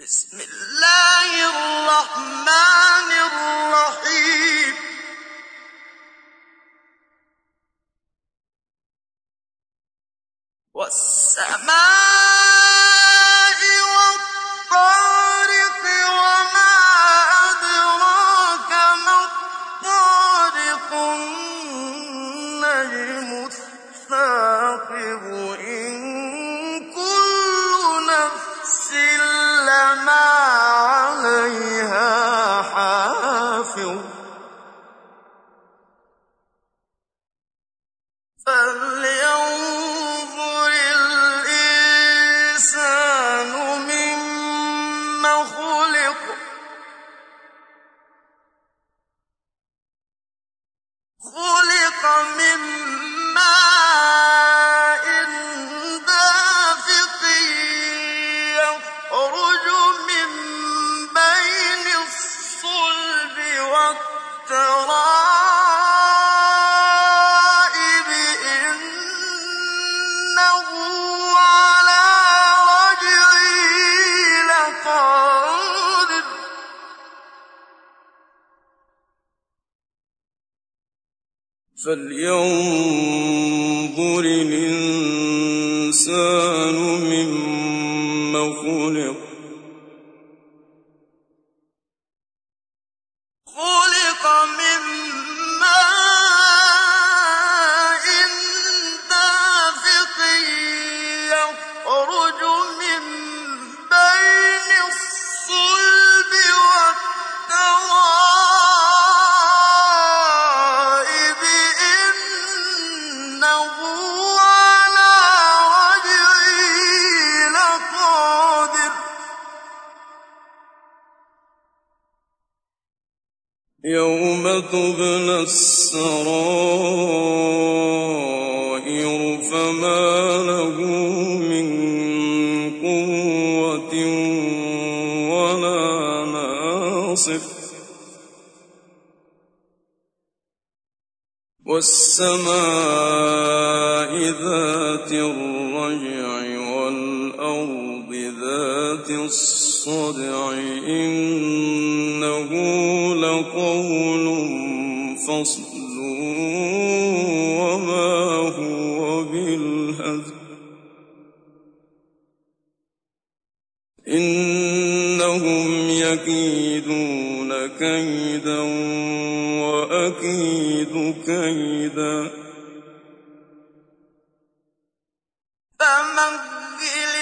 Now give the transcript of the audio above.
بسم الله الرحمن الرحيم. والسماء والطارق وما أدراك ما الطارق النجم إنه على لقادر. فلينظر الإنسان مم خلق خلق. يوم تبلى السرائر فما له من قوة ولا ناصر. والسماء ذات الرجع والأرض ذات الصدع إنه لقول فصل وما هو بالهزل. إنهم يكيدون كيدا وأكيد كيدا. فمهل